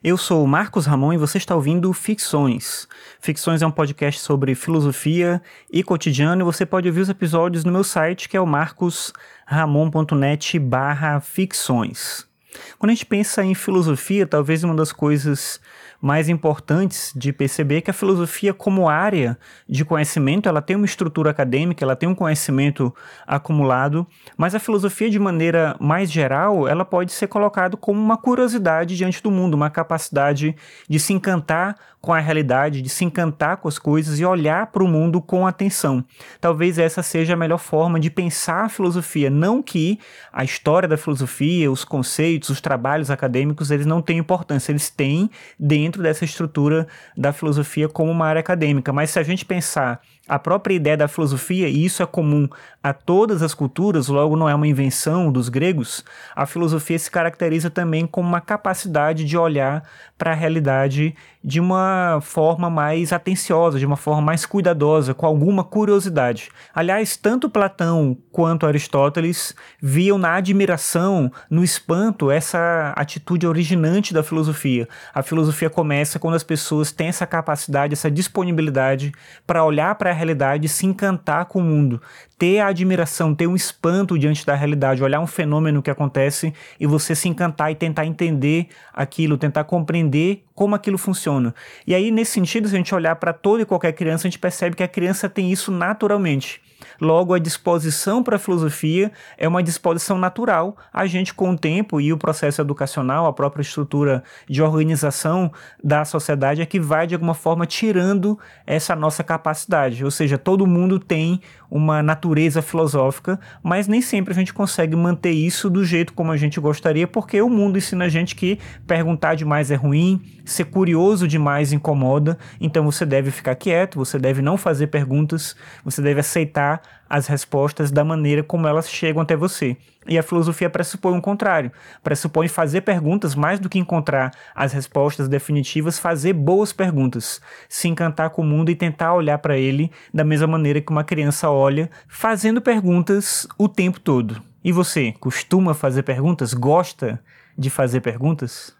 Eu sou Marcos Ramon e você está ouvindo Ficções. Ficções é um podcast sobre filosofia e cotidiano e você pode ouvir os episódios no meu site que é o marcosramon.net barra ficções. Quando a gente pensa em filosofia, talvez uma das coisas mais importantes de perceber que a filosofia como área de conhecimento, ela tem uma estrutura acadêmica, ela tem um conhecimento acumulado, mas a filosofia de maneira mais geral, ela pode ser colocada como uma curiosidade diante do mundo, uma capacidade de se encantar com a realidade, de se encantar com as coisas e olhar para o mundo com atenção. Talvez essa seja a melhor forma de pensar a filosofia, não que a história da filosofia, os conceitos, os trabalhos acadêmicos, eles não têm importância, eles têm dentro dessa estrutura da filosofia como uma área acadêmica. Mas se a gente pensar a própria ideia da filosofia, e isso é comum a todas as culturas, logo não é uma invenção dos gregos, a filosofia se caracteriza também como uma capacidade de olhar para a realidade de uma forma mais atenciosa, de uma forma mais cuidadosa, com alguma curiosidade. Aliás, tanto Platão quanto Aristóteles viam na admiração, no espanto, essa atitude originante da filosofia. A filosofia começa quando as pessoas têm essa capacidade, essa disponibilidade para olhar para a realidade e se encantar com o mundo, ter a admiração, ter um espanto diante da realidade, olhar um fenômeno que acontece e você se encantar e tentar entender aquilo, tentar compreender como aquilo funciona. E aí, nesse sentido, se a gente olhar para toda e qualquer criança, a gente percebe que a criança tem isso naturalmente. Logo, a disposição para a filosofia é uma disposição natural. A gente, com o tempo e o processo educacional, a própria estrutura de organização da sociedade é que vai, de alguma forma, tirando essa nossa capacidade. Ou seja, todo mundo tem uma natureza filosófica, mas nem sempre a gente consegue manter isso do jeito como a gente gostaria, porque o mundo ensina a gente que perguntar demais é ruim, ser curioso demais incomoda, então você deve ficar quieto, você deve não fazer perguntas, você deve aceitar as respostas da maneira como elas chegam até você. E a filosofia pressupõe o contrário. Pressupõe fazer perguntas mais do que encontrar as respostas definitivas, fazer boas perguntas, se encantar com o mundo e tentar olhar para ele da mesma maneira que uma criança olha, fazendo perguntas o tempo todo. E você, costuma fazer perguntas? Gosta de fazer perguntas?